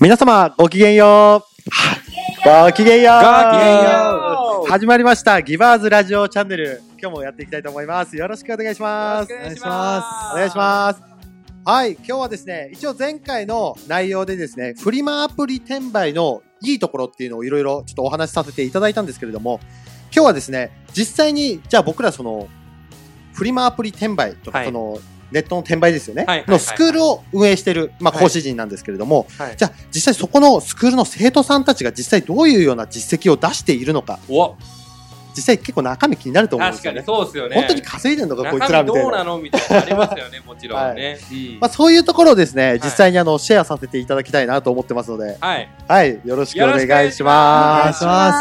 皆様、ごきげんよう。ごきげんよう。ごきげんよう始まりました、ギバーズラジオチャンネル。今日もやっていきたいと思います。よろしくお願いします。お願いします。お願いします。はい、今日はですね、一応前回の内容でですね、フリマアプリ転売のいいところっていうのをいろいろちょっとお話しさせていただいたんですけれども、今日はですね、実際に、じゃあ僕らその、フリマアプリ転売とか、はいその、ネットの転売ですよね、はいのスクールを運営している、まあ、はい講師陣なんですけれども、はいじゃあ実際そこのスクールの生徒さんたちが実際どういうような実績を出しているのか、お実際結構中身気になると思うんで確かにすよね。そうですよね。本当に稼いでるのか、こいつらみたいな。どうなのみたいなのありますよね、もちろんね。うんまあ、そういうところをですね、実際にあの、シェアさせていただきたいなと思ってますので、はい。はい、よろしくお願いします。願いします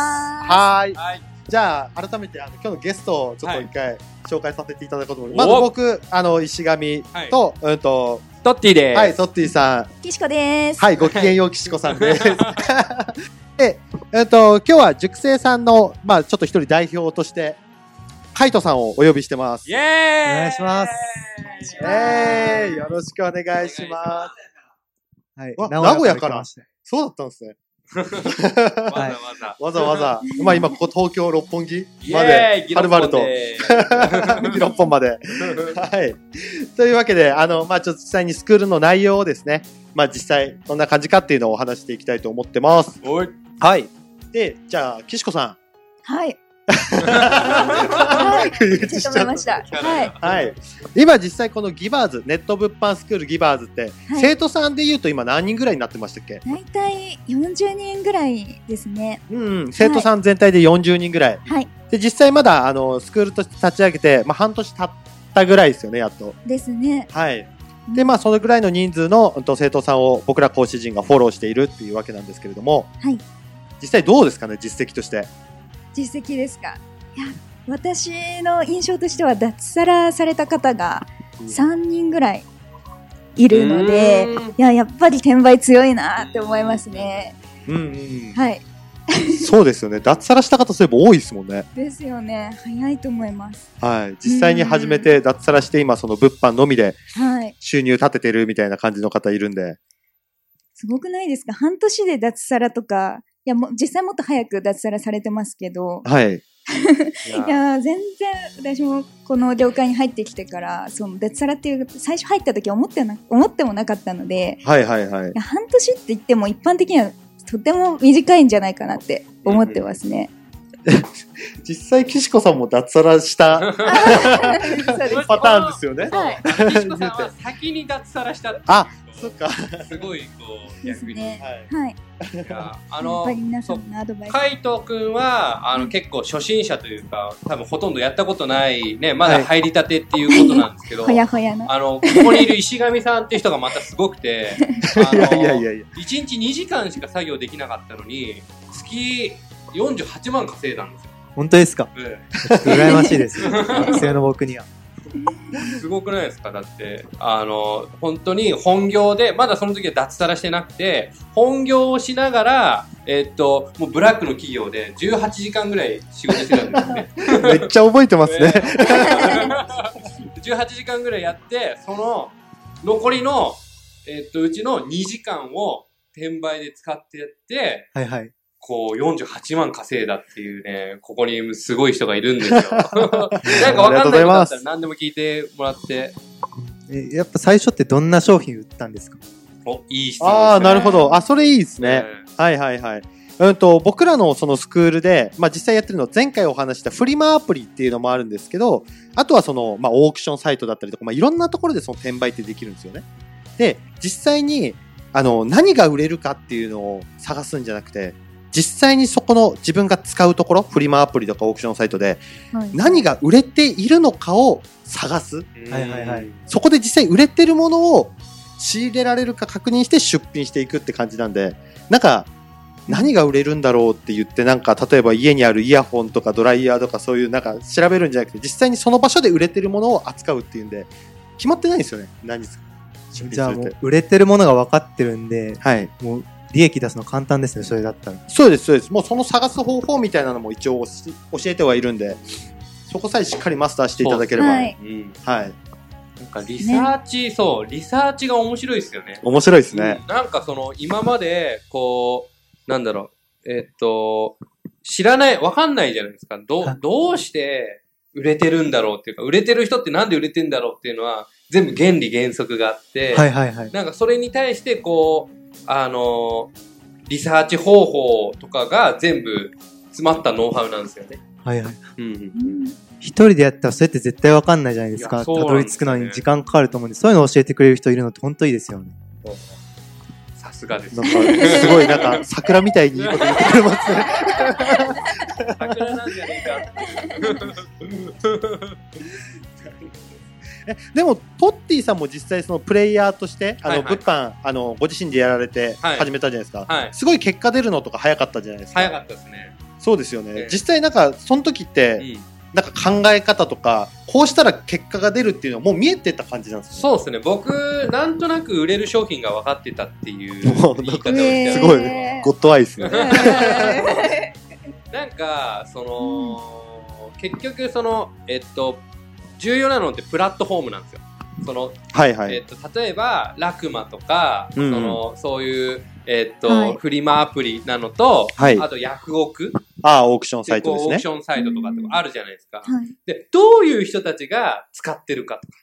はい。はい。じゃあ、改めて、あの、今日のゲストをちょっと一回紹介させていただこうと思いおます。まず僕、あの、石上と、うんと、トッティです。はい、トッティさん、きしこです。はい、ごきげんよう、きしこさんです。で、えっと、今日は塾生さんの、まあ、ちょっと一人代表として、カイトさんをお呼びしてます。イェーイお願いしますえー、よろしくお願いします。はい。わ名古屋からそうだったんですね。わざわざ。わざわざ、まあ今ここ東京六本木イまで、はるばると、ギ六本まで。はい。というわけで、あの、まあちょっと実際にスクールの内容をですね、まあ実際どんな感じかっていうのをお話していきたいと思ってます。はい。で、じゃあ、岸子さはい。ん。はい。はい。今実際このギバーズ、ネット物販スクールギバーズって、はい生徒さんで言うと今何人ぐらいになってましたっけ？だいたい40人ぐらいですね。うん、うん生徒さん全体で40人ぐらい。はい。で、実際まだ、あの、スクールとして立ち上げて、まあ半年経ったぐらいですよね、やっと。ですね。はい。で、まあ、そのぐらいの人数の生徒さんを僕ら講師陣がフォローしているっていうわけなんですけれども、はい。実際どうですかね、実績として。実績ですか？いや、私の印象としては脱サラされた方が3人ぐらいいるので、いや、やっぱり転売強いなって思いますね。うんうんはい。そうですよね。脱サラした方そういえば多いですもんね。ですよね。早いと思います。はい。実際に始めて脱サラして今その物販のみではい。収入立ててるみたいな感じの方いるんで。すごくないですか？半年で脱サラとか、いや、もう実際もっと早く脱サラされてますけど、はい。いやー全然私もこの業界に入ってきてからその脱サラっていう最初入った時は思ってな思ってもなかったのではいはいはいい。や半年って言っても一般的にはとても短いんじゃないかなって思ってますね。実際、岸子さんも脱サラした パターンですよね。はい岸子さんは先に脱サラしたってあそっか。すごい、こう、逆に。ね。はい。あのぱり皆さそうんのアドバイス。カイト君はあの結構初心者というか多分ほとんどやったことないねまだ入りたてっていうことなんですけど、ほやほやの。あのここにいる石上さんっていう人がまたすごくて いやいやいや。1日2時間しか作業できなかったのに月48万稼いだんですよ、本当ですか？えちょっと羨ましいです。学生の僕には。えすごくないですか？だってあの本当に本業でまだその時は脱サラしてなくて本業をしながらえっともうブラックの企業で18時間ぐらい仕事してたんですね めっちゃ覚えてますね。18時間ぐらいやって、その残りの、えっと、うちの2時間を転売で使ってやって、はいはい。こう48万稼いだっていうね、ここにすごい人がいるんですよ。なんかわかんないことあったら何でも聞いてもらって、えやっぱ最初ってどんな商品売ったんですか？お、いい質問ね。ああ、なるほど。あ、それいいですね。ね。はいはいはい。うんと、僕らのそのスクールで、まあ実際やってるのは前回お話したフリマアプリっていうのもあるんですけど、あとはその、まあオークションサイトだったりとか、まあいろんなところでその転売ってできるんですよね。で、実際に、あの、何が売れるかっていうのを探すんじゃなくて、実際にそこの自分が使うところ、フリマアプリとかオークションサイトで、はい何が売れているのかを探す。はいはいはいそこで実際売れてるものを仕入れられるか確認して出品していくって感じなんで、なんか、何が売れるんだろうって言って、なんか、例えば家にあるイヤホンとかドライヤーとかそういうなんか調べるんじゃなくて、実際にその場所で売れてるものを扱うっていうんで、決まってないんですよね。何じゃあ。もう売れてるものが分かってるんで、はい。もう利益出すの簡単ですね、それだったら。そうです、そうです。もうその探す方法みたいなのも一応教えてはいるんで、そこさえしっかりマスターしていただければ。はい。はい。うん。はい。なんかリサーチ、そう、リサーチが面白いですよね。面白いですね。うんなんかその、今まで、こう、なんだろう、えっと、知らない、わかんないじゃないですか。どどうして売れてるんだろうっていうか、売れてる人ってなんで売れてんだろうっていうのは、全部原理原則があって、はいはいはい。なんかそれに対して、こう、あの、リサーチ方法とかが全部詰まったノウハウなんですよね。はいはい。うん一人でやったらそれって絶対わかんないじゃないですいか。たやそうなんですよねどり着くのに時間かかると思うんで、そういうのを教えてくれる人いるのって本当いいですよね。さすがですすごい、なんか、桜みたいにいいこと言ってくれますね。桜なんじゃねえかえでも、トッティさんも実際そのプレイヤーとして、あの、はいはい物販、あの、ご自身でやられてはい始めたじゃないですか。はい。すごい結果出るのとか早かったじゃないですか。早かったですね。そうですよね。ええ実際なんか、その時っうて、ん。なんか考え方とか、こうしたら結果が出るっていうのはもう見えてた感じなんですかそうですね。僕、なんとなく売れる商品が分かってたっていう 言い方をしてえーすごいね。ゴッドアイスね。なんか、その、結局、その、えっと、重要なのってプラットフォームなんですよ。その、はいはい。えっと、例えば、ラクマとか、うんその、そういう、えっと、はいフリマアプリなのと、はいあと、ヤフオクああ、オークションサイトですねオークシ。ョンサイトとかってあるじゃないですか。はいで、どういう人たちが使ってるかとか。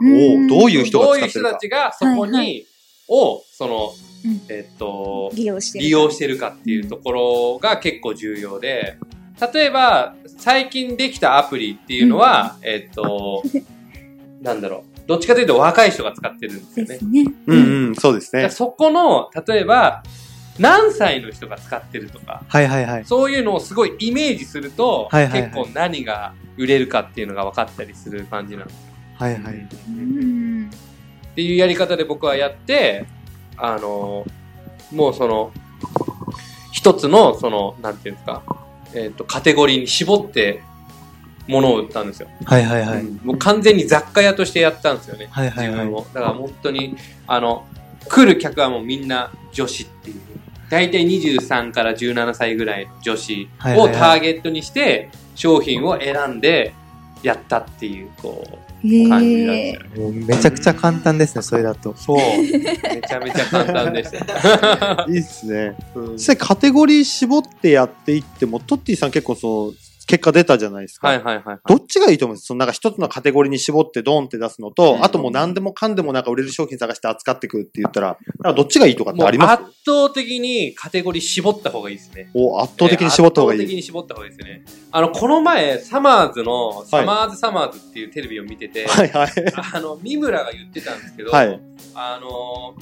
おおどういう人がどういう人使ってるかたちがそこに、はいはを、その、うんえっと、利用してる利用してるかっていうところが結構重要で、例えば、最近できたアプリっていうのは、えっと、なんだろう、どっちかというと若い人が使ってるんですよねです。ね。うんうん、そうですね。そこの、例えば、何歳の人が使ってるとか、はいはいはい。そういうのをすごいイメージすると、はいはいはい結構何が売れるかっていうのが分かったりする感じなんです。はいはい。うんっていうやり方で僕はやって、あの、もうその、一つの、その、なんていうんですか、えっ、と、カテゴリーに絞って、物を売ったんですよ。はいはいはい。うんもう完全に雑貨屋としてやったんですよね。はいはいはい自分を。だから本当に、あの、来る客はもうみんな女子っていう。大体23から17歳ぐらいの女子をターゲットにして、商品を選んでやったっていう、こう、へ感じなんでえすよね。もうめちゃくちゃ簡単ですね、それだと。そう。めちゃめちゃ簡単でした。いいっすね。うん実際カテゴリー絞ってやっていっても、トッティさん結構そう、結果出たじゃないですか。はいはいはいはい。どっちがいいと思うんです？そのなんか一つのカテゴリーに絞ってドンって出すのと、うんあともう何でもかんでもなんか売れる商品探して扱っていくって言ったら、なんかどっちがいいとかってあります？圧倒的にカテゴリー絞った方がいいですね。お圧倒的に絞った方がい圧倒的い。に絞った方がいいですね。あの、この前、サマーズの、サマーズサマーズっていうテレビを見てて、はいはい。あの、三村が言ってたんですけど、はいあの、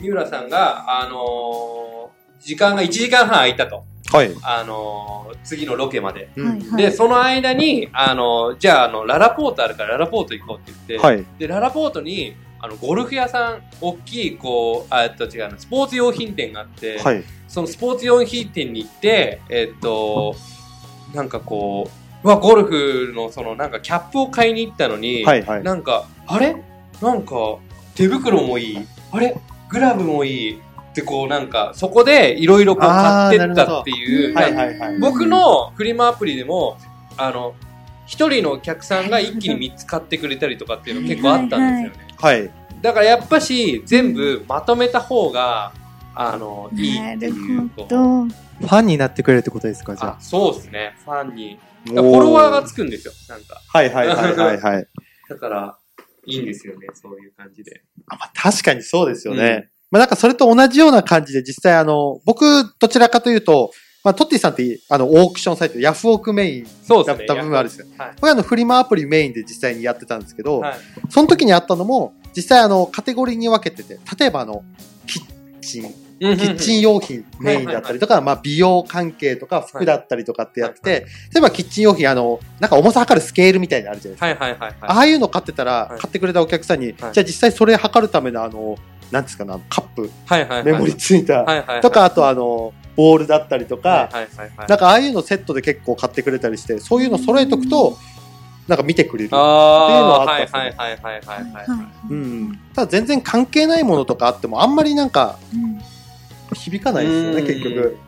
三村さんが、あの、時間が1時間半空いたと。はい。あの、次のロケまで。うんはいはいで、その間に、あの、じゃあ、あの、ララポートあるからララポート行こうって言って、はい。で、ララポートに、あの、ゴルフ屋さん、大きい、こう、あえっと違うな、スポーツ用品店があって、はい。そのスポーツ用品店に行って、えっと、なんかこう、うわ、ゴルフのそのなんかキャップを買いに行ったのに、はいはい。なんか、あれ？なんか、手袋もいい。あれ？グラブもいい。ってこうなんか、そこでいろいろこう買ってったっていう、はいはいはい。僕のフリマアプリでも、あの、一人のお客さんが一気に3つ買ってくれたりとかっていうの結構あったんですよね。はい。だからやっぱし、全部まとめた方が、あの、いいってないう。るほこうど。ファンになってくれるってことですか、じゃあ、そうですね。ファンに。フォロワーがつくんですよ。なんか。はいはいはいはいはい。だから、いいんですよね。そういう感じで。あまあ、確かにそうですよね。うんまあなんかそれと同じような感じで実際あの、僕どちらかというと、まあトッティさんってあの、オークションサイト、ヤフオクメインだっそうですね。た部分はあるんですよ。はい。僕はあの、フリマアプリメインで実際にやってたんですけど、はい。その時にあったのも、実際あの、カテゴリーに分けてて、例えばあの、キッチン、キッチン。ン用品メインだったりとか、まあ美容関係とか服だったりとかってやってて、例えばキッチン用品、あの、なんか重さ測るスケールみたいなのあるじゃないですか。はいはいはいあはい。あいうの買ってたら、はい買ってくれたお客さんに、はいじゃあ実際それ測るためのあの、なんですかね、カップ、はいはいはい。メモリついた、はいはいはい。とか、あとあの、ボールだったりとか、はいはいはいはい。なんかああいうのセットで結構買ってくれたりして、そういうの揃えとくと、なんか見てくれる。ああ、っていうのはあはいったっすねはいはいはいはいはい。はうん。ただ全然関係ないものとかあっても、あんまりなんか響かないですよね、うん結局。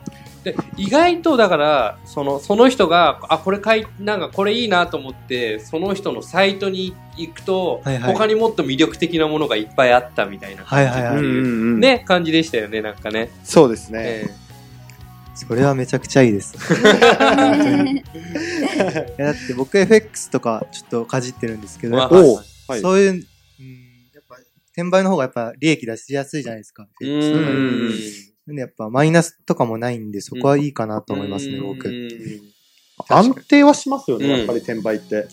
で意外とだからそのその人があこれ買いなんかこれいいなと思ってその人のサイトに行くと、はいはい他にもっと魅力的なものがいっぱいあったみたいな感じはいはいはいうんね感じでしたよねなんかね、そうですね。えそれはめちゃくちゃいいです。いやだって僕 FX とかちょっとかじってるんですけど、はい。そういう、うん、やっぱ転売の方がやっぱ利益出しやすいじゃないですか。でやっぱマイナスとかもないんで、そこはいいかなと思いますね、うん。僕。安定はしますよね、うん。やっぱり転売って。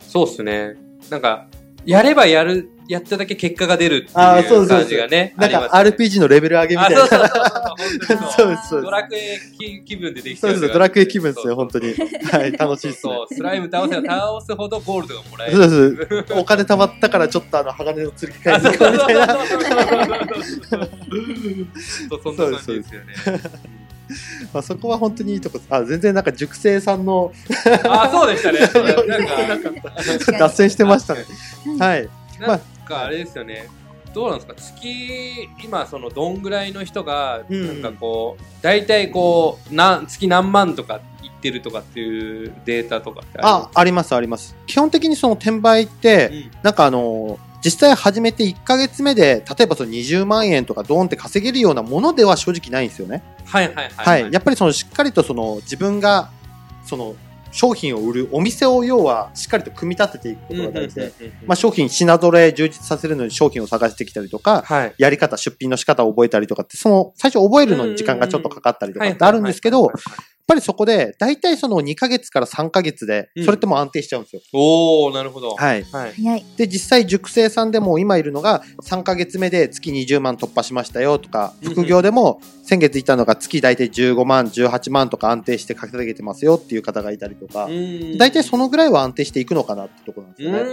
そうっすね。なんかやればやるやっただけ結果が出るっていうあーそうそうそう感じがねなんか RPG のレベル上げみたいな。あそうですそうです ドラクエ気気分でできそうです、ドラクエ気分ですよ、本当に。はい、楽しいですね。そう、スライム倒せば倒すほどゴールドがもらえる。そうです。お金貯まったからちょっとあの、鋼の剣買いに行こうみたいな。そ うそんな感じですよね。まあそこは本当にいいとこあ、全然なんか熟成さんのあ、そうでしたね。なんか、脱線してましたね。はい。なんかあれですよね。どうなんですか？月、今、その、どんぐらいの人が、うんなんかこう、大体こう、な月何万とかいってるとかっていうデータとかってあ、ありますあります。基本的にその転売って、りなんかあの、実際始めて1ヶ月目で、例えばその20万円とかドーンって稼げるようなものでは正直ないんですよね。はいはいは。はいい。やっぱりそのしっかりとその自分が、その商品を売るお店を要はしっかりと組み立てていくことが大事で、まあ商品品揃え充実させるのに商品を探してきたりとか、はい。やり方、出品の仕方を覚えたりとかって、その最初覚えるのに時間がちょっとかかったりとかってあるんですけど、ぱりそこで、大体その2ヶ月から3ヶ月でうん、それってもう安定しちゃうんですよ。おー、なるほど。はい。はい。で、実際熟成さんでも今いるのが3ヶ月目で月20万突破しましたよとか、うん副業でも先月いたのが月大体15万、18万とか安定して稼げてますよっていう方がいたりとか、大体そのぐらいは安定していくのかなってところなんですうよね。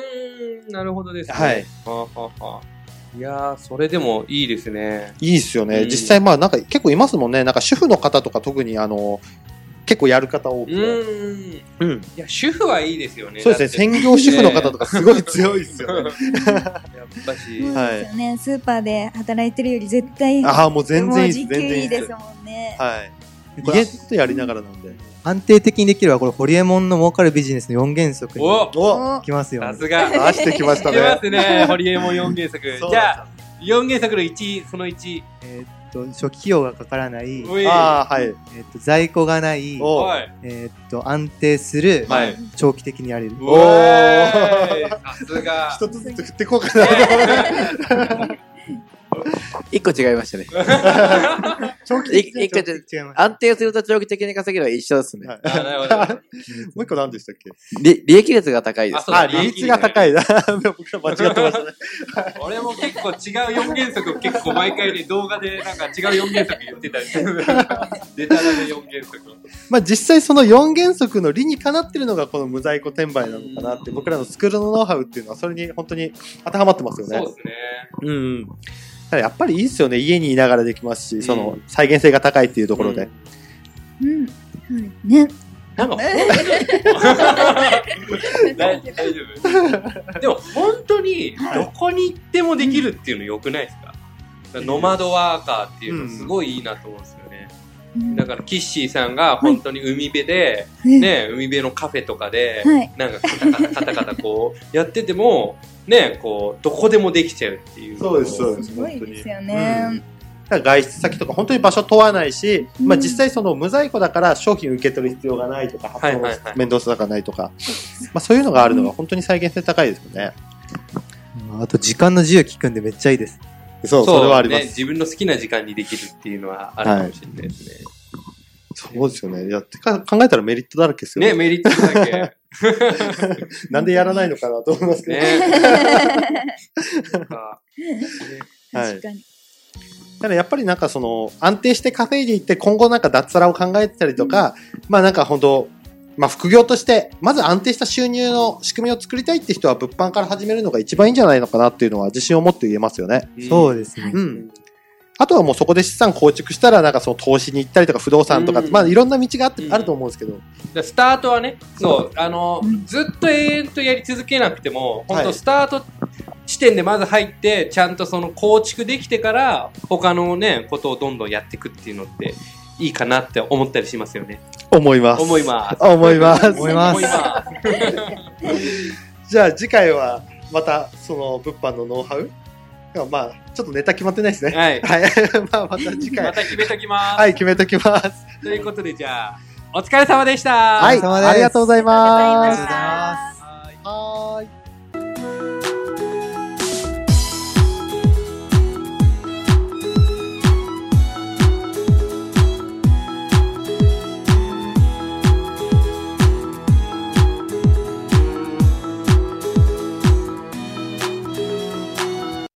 ーん、なるほどですね。はい。はあはあはあいやー、それでもいいですね。いいですよね。うん実際まあなんか結構いますもんね。なんか主婦の方とか特にあの、結構やる方多うくて。ーん。うん。いや、主婦はいいですよね。そうですね。専業主婦の方とかすごい強いですよね。やっぱし。そうですよね。スーパーで働いてるより絶対、ああ、もう全然いいです。もう時給全然いいです。もんね。はい。これ家とやりながらなんで。安定的にできれば、これ、ホリエモンの儲かるビジネスの4原則におおおきますよ、ね。さすが。出してきましたいけまね。すね。ホリエモン4原則。じゃあ、4原則の1、その1。えーっと、初期費用がかからない、おいああ、はい。えーっと、在庫がない、おはい。えーっと、安定する、はい。長期的にやれる。おーいさすが。一つずつ振っていこうかな。一個違いましたね。長期い一個ちょ違います。安定すると長期的に稼げるは一緒ですね。はいあなるほど。もう一個何でしたっけ？利利益率が高いです。あ、あそう利率が高いな。僕ら間違ってましたね。俺も結構違う4原則結構毎回ね、動画でなんか違う4原則言ってたりする。デタラメ4原則。まあ実際その4原則の理にかなってるのがこの無在庫転売なのかなって、僕らのスクールのノウハウっていうのはそれに本当に当てはまってますよね。そうですね。うんうん。やっぱりいいですよね。家にいながらできますし、そのうん再現性が高いっていうところで。うん。そうですね。なんか、大大丈夫。でも、本当に、どこに行ってもできるっていうの良くないですか？ノマドワーカーっていうのすごいいいなと思うんですよね。うん。だから、キッシーさんが本当に海辺で、ねね、海辺のカフェとかで、はい。なんかカタカタ カタカタこう、やってても、ね、こう、どこでもできちゃうっていう。そうですそうですすごいですよね。外出先とか本当に場所問わないし、うん。まあ実際その無在庫だから商品受け取る必要がないとか、発送はいはい。はい面倒さがないとか、まあそういうのがあるのが本当に再現性高いですよね。あと、時間の自由聞くんでめっちゃいいです。そう、それはありまね。す。自分の好きな時間にできるっていうのはあるかもしれないですね。そうですよね。いやってか考えたらメリットだらけですよね、メリットだけ。なんでやらないのかなと思いますけど。ね。確かに。ただやっぱりなんかその安定して稼いでいって今後なんか脱サラを考えてたりとか、まあなんか本当まあ副業として、まず安定した収入の仕組みを作りたいって人は物販から始めるのが一番いいんじゃないのかなっていうのは自信を持って言えますよね。そうですね。うん。あとはもうそこで資産構築したらなんかその投資に行ったりとか不動産とか、うんまあいろんな道があって、うんあると思うんですけど。でスタートはね、そう、あの、うんずっと永遠とやり続けなくても、本はい当スタート地点でまず入って、ちゃんとその構築できてから、他のね、ことをどんどんやっていくっていうのって、いいかなって思ったりしますよね。思います。思います。思います。思います。じゃあ次回はまたその物販のノウハウ？まあちょっとネタ決まってないですね。はい。はい。まあまた次回。また決めときます。はい、決めときます。ということで、じゃあ、お疲れ様でした。はい、ありがとうございます。ありがとうございました